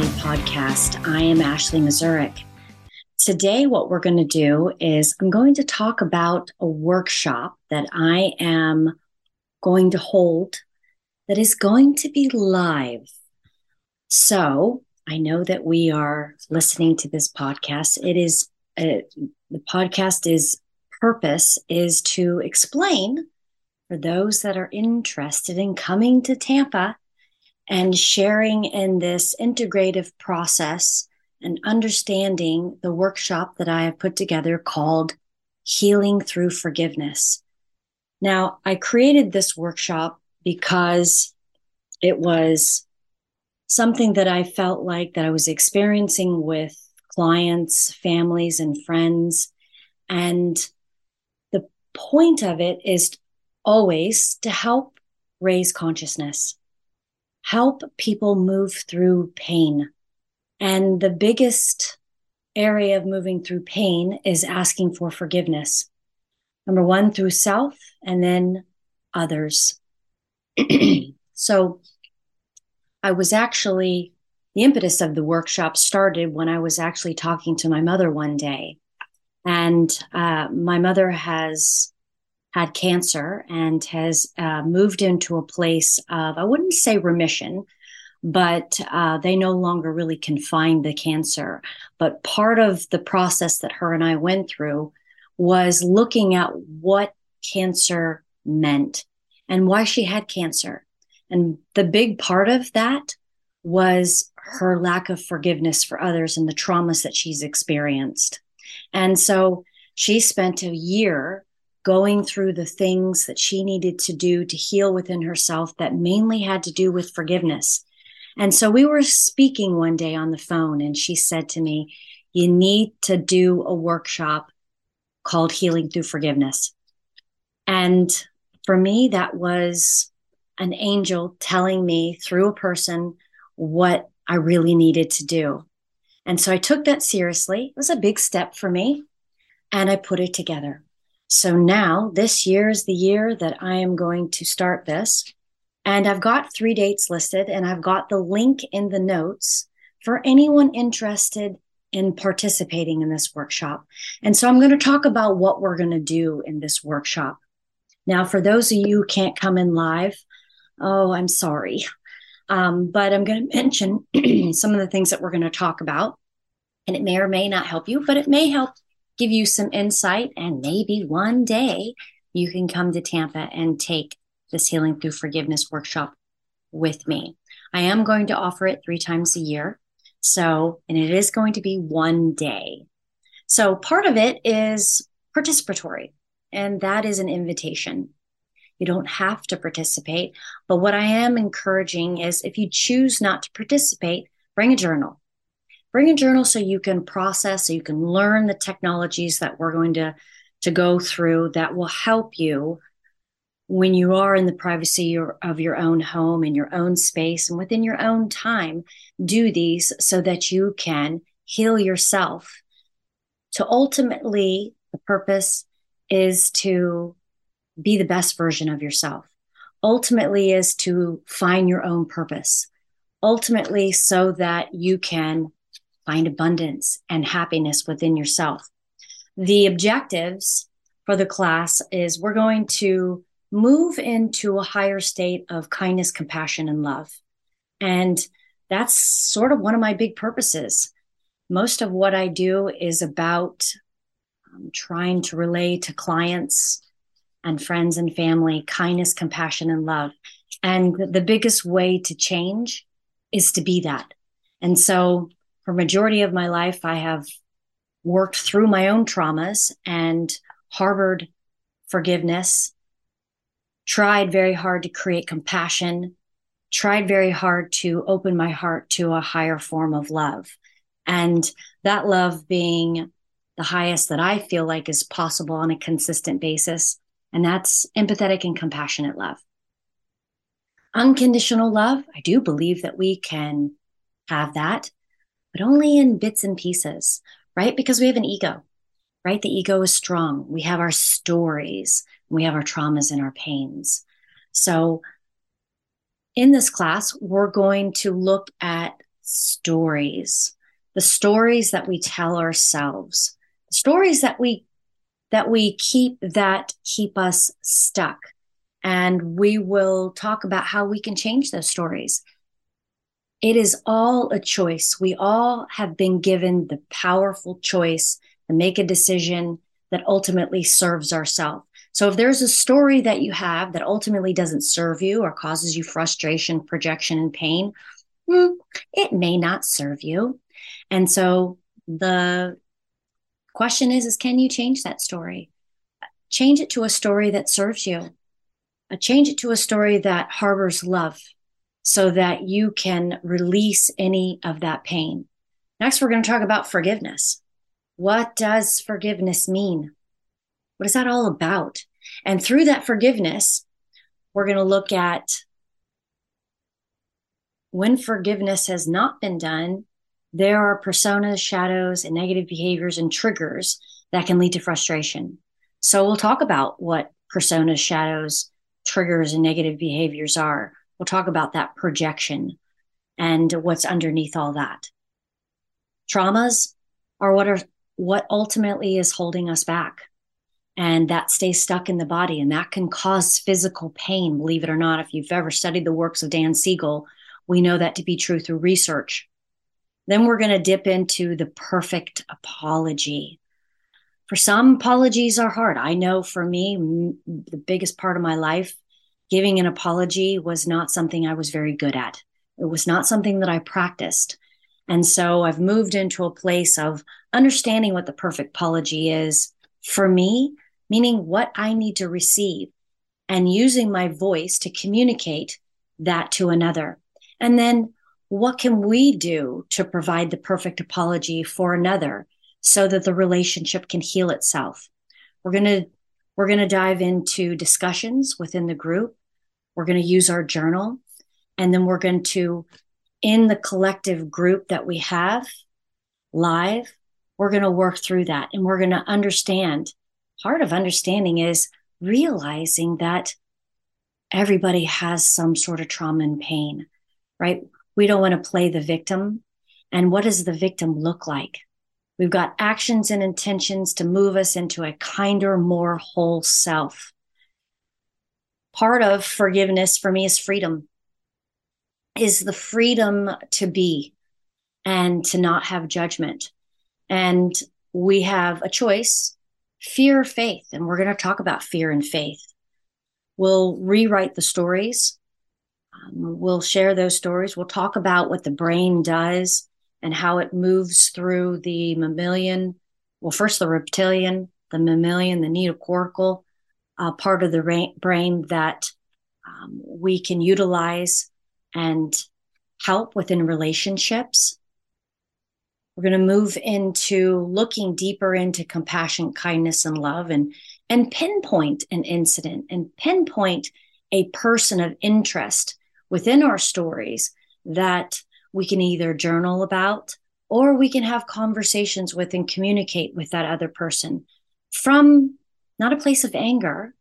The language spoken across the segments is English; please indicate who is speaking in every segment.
Speaker 1: Body podcast. I am Ashley Mazurek. Today, what we're going to do is I'm going to talk about a workshop that I am going to hold that is going to be live. So I know that we are listening to this podcast. It is uh, the podcast is purpose is to explain for those that are interested in coming to Tampa and sharing in this integrative process and understanding the workshop that I have put together called Healing Through Forgiveness. Now, I created this workshop because it was something that I felt like that I was experiencing with clients, families, and friends. And the point of it is always to help raise consciousness help people move through pain. And the biggest area of moving through pain is asking for forgiveness. Number one, through self and then others. so I was actually, the impetus of the workshop started when I was actually talking to my mother one day. And uh, my mother has had cancer and has uh, moved into a place of, I wouldn't say remission, but uh, they no longer really can find the cancer. But part of the process that her and I went through was looking at what cancer meant and why she had cancer. And the big part of that was her lack of forgiveness for others and the traumas that she's experienced. And so she spent a year going through the things that she needed to do to heal within herself that mainly had to do with forgiveness. And so we were speaking one day on the phone, and she said to me, You need to do a workshop called Healing Through Forgiveness. And for me, that was an angel telling me through a person what I really needed to do. And so I took that seriously. It was a big step for me, and I put it together. So now this year is the year that I am going to start this. And I've got three dates listed and I've got the link in the notes for anyone interested in participating in this workshop. And so I'm going to talk about what we're going to do in this workshop. Now, for those of you who can't come in live, oh, I'm sorry. Um, but I'm going to mention some of the things that we're going to talk about. And it may or may not help you, but it may help give you some insight, and maybe one day you can come to Tampa and take this Healing Through Forgiveness workshop with me. I am going to offer it three times a year. So, and it is going to be one day. So, part of it is participatory, and that is an invitation. You don't have to participate. But what I am encouraging is if you choose not to participate, bring a journal bring a journal so you can process, so you can learn the technologies that we're going to, to go through that will help you when you are in the privacy of your own home, in your own space, and within your own time. Do these so that you can heal yourself. To ultimately, the purpose is to be the best version of yourself. Ultimately, is to find your own purpose. Ultimately, so that you can find abundance and happiness within yourself. The objectives for the class is we're going to move into a higher state of kindness, compassion, and love. And that's sort of one of my big purposes. Most of what I do is about um, trying to relay to clients and friends and family kindness, compassion, and love. And the biggest way to change is to be that. And so for majority of my life, I have worked through my own traumas and harbored forgiveness, tried very hard to create compassion, tried very hard to open my heart to a higher form of love. And that love being the highest that I feel like is possible on a consistent basis. And that's empathetic and compassionate love. Unconditional love, I do believe that we can have that but only in bits and pieces, right? Because we have an ego, right? The ego is strong. We have our stories, we have our traumas and our pains. So, in this class, we're going to look at stories, the stories that we tell ourselves, stories that we that we keep that keep us stuck. And we will talk about how we can change those stories. It is all a choice. We all have been given the powerful choice to make a decision that ultimately serves ourselves. So if there's a story that you have that ultimately doesn't serve you or causes you frustration, projection, and pain, hmm, it may not serve you. And so the question is, is can you change that story? Change it to a story that serves you. Uh, change it to a story that harbors love so that you can release any of that pain. Next, we're going to talk about forgiveness. What does forgiveness mean? What is that all about? And through that forgiveness, we're going to look at when forgiveness has not been done, there are personas, shadows, and negative behaviors and triggers that can lead to frustration. So we'll talk about what personas, shadows, triggers, and negative behaviors are. We'll talk about that projection and what's underneath all that. Traumas are what are what ultimately is holding us back. And that stays stuck in the body and that can cause physical pain, believe it or not. If you've ever studied the works of Dan Siegel, we know that to be true through research. Then we're going to dip into the perfect apology. For some, apologies are hard. I know for me, the biggest part of my life, giving an apology was not something I was very good at. It was not something that I practiced. And so I've moved into a place of understanding what the perfect apology is for me, meaning what I need to receive, and using my voice to communicate that to another. And then what can we do to provide the perfect apology for another so that the relationship can heal itself? We're going to we're going to dive into discussions within the group. We're going to use our journal and then we're going to in the collective group that we have live we're going to work through that and we're going to understand. Part of understanding is realizing that everybody has some sort of trauma and pain, right? We don't want to play the victim. And what does the victim look like? We've got actions and intentions to move us into a kinder, more whole self. Part of forgiveness for me is freedom, is the freedom to be and to not have judgment. And we have a choice fear or faith. And we're going to talk about fear and faith. We'll rewrite the stories. Um, we'll share those stories. We'll talk about what the brain does and how it moves through the mammalian. Well, first the reptilian, the mammalian, the neocortical uh, part of the ra- brain that um, we can utilize and help within relationships. We're going to move into looking deeper into compassion, kindness, and love and, and pinpoint an incident and pinpoint a person of interest within our stories that we can either journal about or we can have conversations with and communicate with that other person from not a place of anger,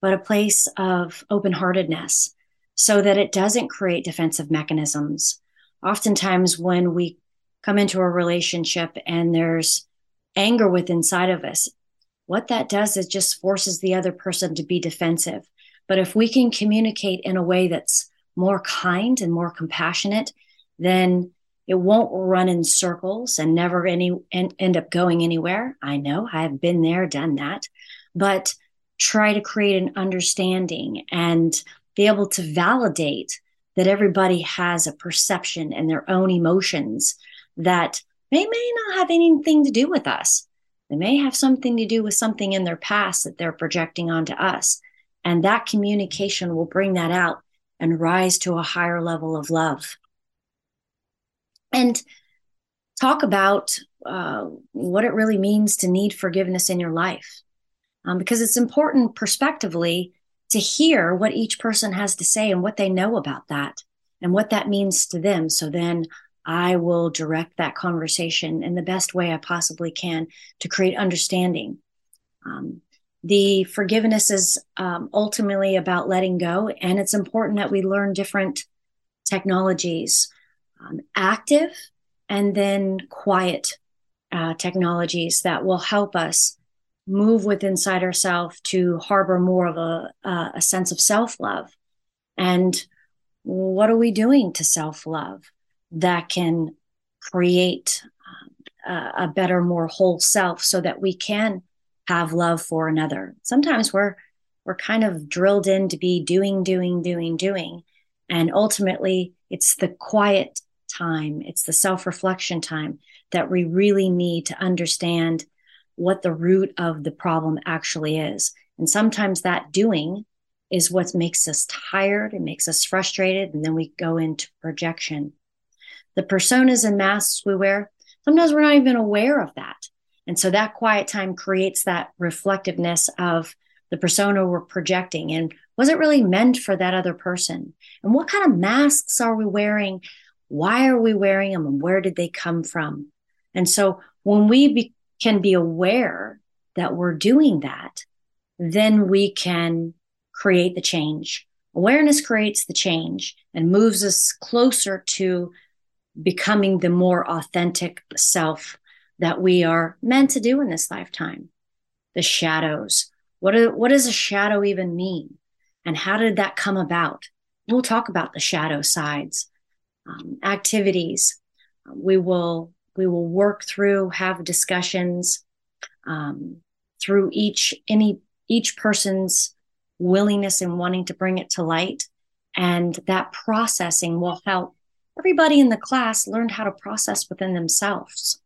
Speaker 1: but a place of open heartedness so that it doesn't create defensive mechanisms. Oftentimes, when we come into a relationship and there's anger within inside of us, what that does is just forces the other person to be defensive. But if we can communicate in a way that's more kind and more compassionate, then it won't run in circles and never any end, end up going anywhere. I know I've been there, done that, but try to create an understanding and be able to validate that everybody has a perception and their own emotions that they may not have anything to do with us. They may have something to do with something in their past that they're projecting onto us. And that communication will bring that out and rise to a higher level of love. And talk about uh, what it really means to need forgiveness in your life. Um, because it's important prospectively to hear what each person has to say and what they know about that and what that means to them. So then I will direct that conversation in the best way I possibly can to create understanding. Um, the forgiveness is um, ultimately about letting go, and it's important that we learn different technologies um, active and then quiet uh, technologies that will help us move with inside ourselves to harbor more of a, uh, a sense of self love. And what are we doing to self love that can create um, a better, more whole self so that we can have love for another? Sometimes we're we're kind of drilled in to be doing, doing, doing, doing. And ultimately, it's the quiet time, it's the self reflection time that we really need to understand what the root of the problem actually is. And sometimes that doing is what makes us tired, it makes us frustrated, and then we go into projection. The personas and masks we wear, sometimes we're not even aware of that. And so that quiet time creates that reflectiveness of the persona we're projecting and was it really meant for that other person? And what kind of masks are we wearing? Why are we wearing them? And where did they come from? And so when we be, can be aware that we're doing that, then we can create the change. Awareness creates the change and moves us closer to becoming the more authentic self that we are meant to do in this lifetime. The shadows. What, are, what does a shadow even mean? And how did that come about? We'll talk about the shadow sides, um, activities. We will we will work through, have discussions um, through each any each person's willingness and wanting to bring it to light, and that processing will help everybody in the class learn how to process within themselves.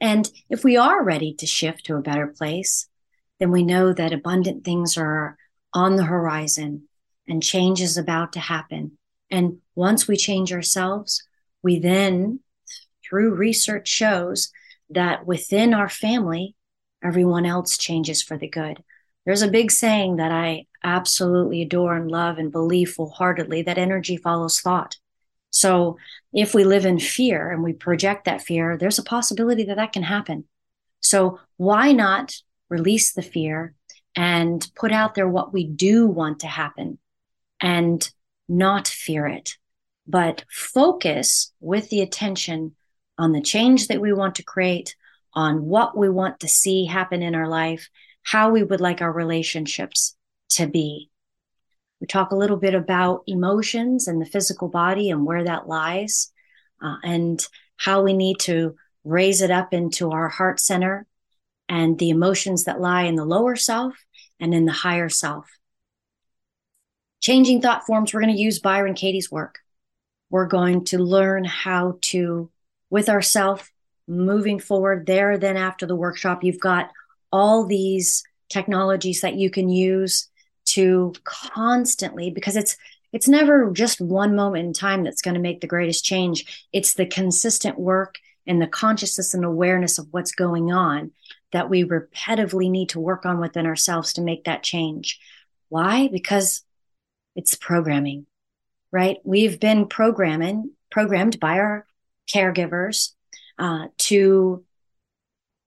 Speaker 1: And if we are ready to shift to a better place, then we know that abundant things are on the horizon and change is about to happen. And once we change ourselves, we then through research shows that within our family, everyone else changes for the good. There's a big saying that I absolutely adore and love and believe full heartedly that energy follows thought. So if we live in fear and we project that fear, there's a possibility that that can happen. So why not release the fear and put out there what we do want to happen and not fear it, but focus with the attention on the change that we want to create, on what we want to see happen in our life, how we would like our relationships to be. We talk a little bit about emotions and the physical body and where that lies, uh, and how we need to raise it up into our heart center and the emotions that lie in the lower self and in the higher self. Changing thought forms, we're going to use Byron Katie's work. We're going to learn how to with ourself moving forward there. Then after the workshop, you've got all these technologies that you can use to constantly because it's it's never just one moment in time that's going to make the greatest change. It's the consistent work and the consciousness and awareness of what's going on that we repetitively need to work on within ourselves to make that change. Why? Because it's programming right? We've been programming programmed by our caregivers uh, to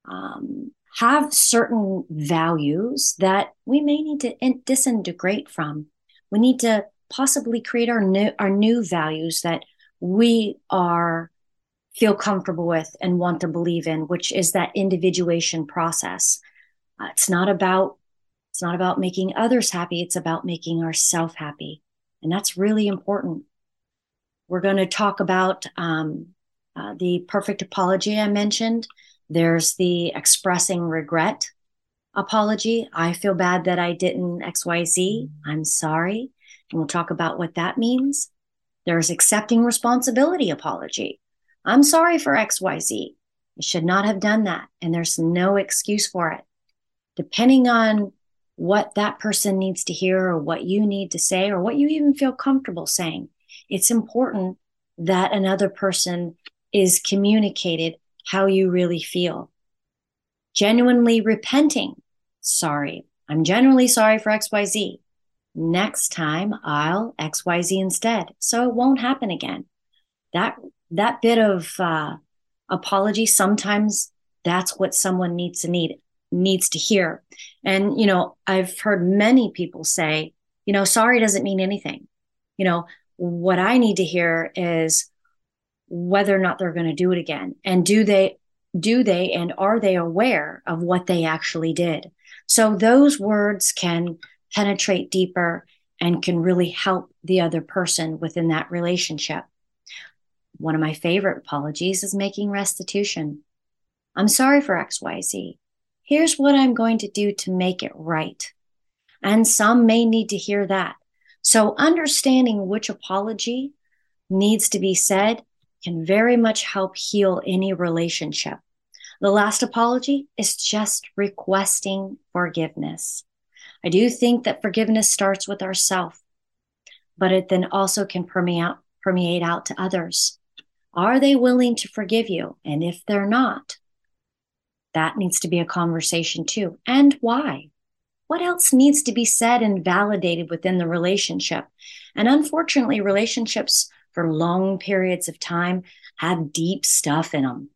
Speaker 1: um, have certain values that we may need to in- disintegrate from. We need to possibly create our new our new values that we are feel comfortable with and want to believe in, which is that individuation process. Uh, it's not about it's not about making others happy. It's about making ourselves happy, and that's really important. We're going to talk about um, uh, the perfect apology I mentioned. There's the expressing regret apology. I feel bad that I didn't XYZ. I'm sorry. And we'll talk about what that means. There's accepting responsibility apology. I'm sorry for XYZ. I should not have done that. And there's no excuse for it. Depending on what that person needs to hear or what you need to say or what you even feel comfortable saying, it's important that another person is communicated how you really feel. Genuinely repenting. Sorry. I'm genuinely sorry for XYZ. Next time I'll XYZ instead. So it won't happen again. That, that bit of, uh, apology, sometimes that's what someone needs to need, needs to hear. And, you know, I've heard many people say, you know, sorry doesn't mean anything. You know, what I need to hear is, whether or not they're going to do it again. And do they, do they, and are they aware of what they actually did? So those words can penetrate deeper and can really help the other person within that relationship. One of my favorite apologies is making restitution. I'm sorry for XYZ. Here's what I'm going to do to make it right. And some may need to hear that. So understanding which apology needs to be said can very much help heal any relationship. The last apology is just requesting forgiveness. I do think that forgiveness starts with ourselves, but it then also can permeate, permeate out to others. Are they willing to forgive you? And if they're not, that needs to be a conversation too. And why? What else needs to be said and validated within the relationship? And unfortunately, relationships for long periods of time have deep stuff in them.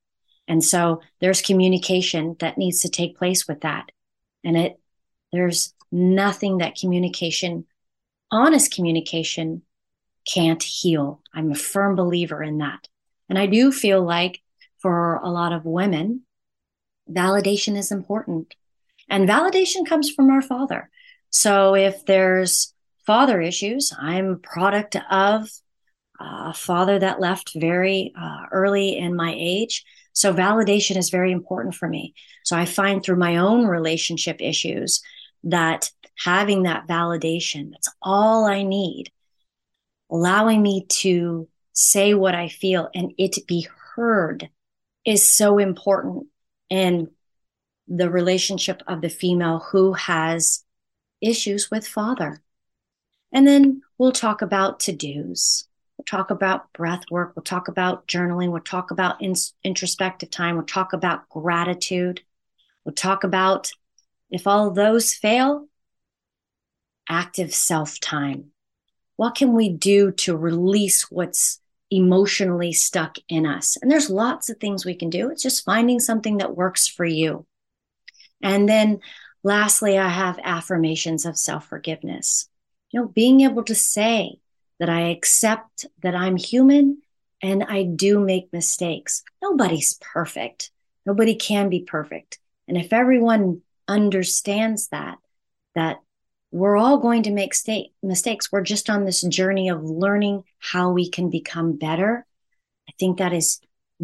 Speaker 1: And so there's communication that needs to take place with that. And it, there's nothing that communication, honest communication can't heal. I'm a firm believer in that. And I do feel like for a lot of women, validation is important. And validation comes from our father. So if there's father issues, I'm product of a father that left very uh, early in my age. So validation is very important for me. So I find through my own relationship issues that having that validation, that's all I need, allowing me to say what I feel and it be heard is so important in the relationship of the female who has issues with father. And then we'll talk about to dos. Talk about breath work. We'll talk about journaling. We'll talk about in- introspective time. We'll talk about gratitude. We'll talk about if all those fail, active self time. What can we do to release what's emotionally stuck in us? And there's lots of things we can do. It's just finding something that works for you. And then lastly, I have affirmations of self forgiveness. You know, being able to say that I accept that I'm human and I do make mistakes. Nobody's perfect. Nobody can be perfect. And if everyone understands that, that we're all going to make state mistakes. We're just on this journey of learning how we can become better. I think that is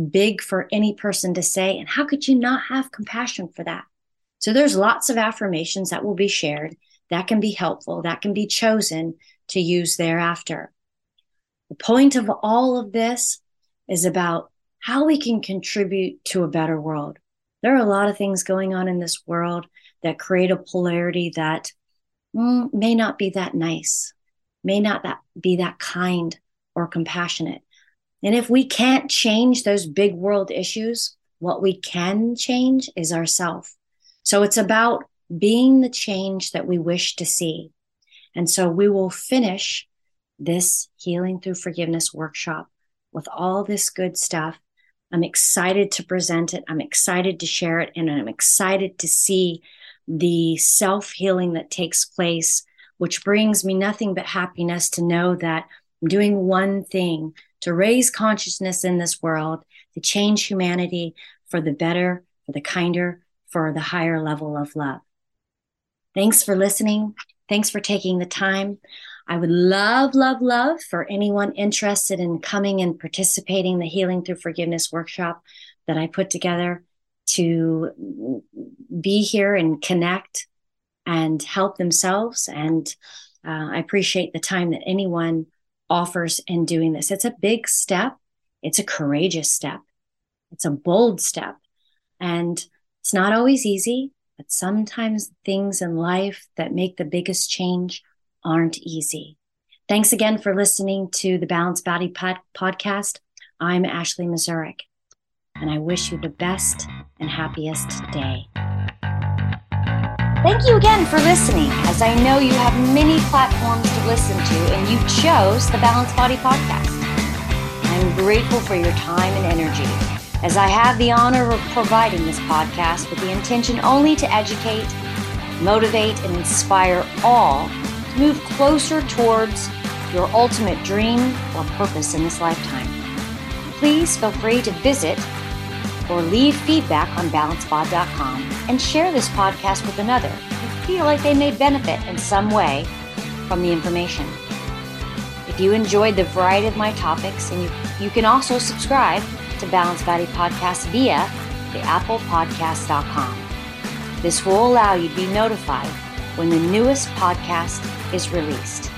Speaker 1: big for any person to say. And how could you not have compassion for that? So there's lots of affirmations that will be shared that can be helpful, that can be chosen to use thereafter. The point of all of this is about how we can contribute to a better world. There are a lot of things going on in this world that create a polarity that mm, may not be that nice, may not that be that kind or compassionate. And if we can't change those big world issues, what we can change is ourself. So it's about being the change that we wish to see. And so we will finish this healing through forgiveness workshop with all this good stuff. I'm excited to present it. I'm excited to share it. And I'm excited to see the self healing that takes place, which brings me nothing but happiness to know that I'm doing one thing to raise consciousness in this world, to change humanity for the better, for the kinder, for the higher level of love. Thanks for listening. Thanks for taking the time. I would love, love, love for anyone interested in coming and participating in the Healing Through Forgiveness workshop that I put together to be here and connect and help themselves. And uh, I appreciate the time that anyone offers in doing this. It's a big step, it's a courageous step, it's a bold step. And it's not always easy, but sometimes things in life that make the biggest change aren't easy. Thanks again for listening to the Balanced Body pod- podcast. I'm Ashley Mazurek and I wish you the best and happiest day. Thank you again for listening, as I know you have many platforms to listen to, and you chose the Balanced Body Podcast. I'm grateful for your time and energy, as I have the honor of providing this podcast with the intention only to educate, motivate, and inspire all to move closer towards your ultimate dream or purpose in this lifetime please feel free to visit or leave feedback on balancebod.com and share this podcast with another who feel like they may benefit in some way from the information. If you enjoyed the variety of my topics, and you, you can also subscribe to Balanced Body Podcast via the applepodcast.com. This will allow you to be notified when the newest podcast is released.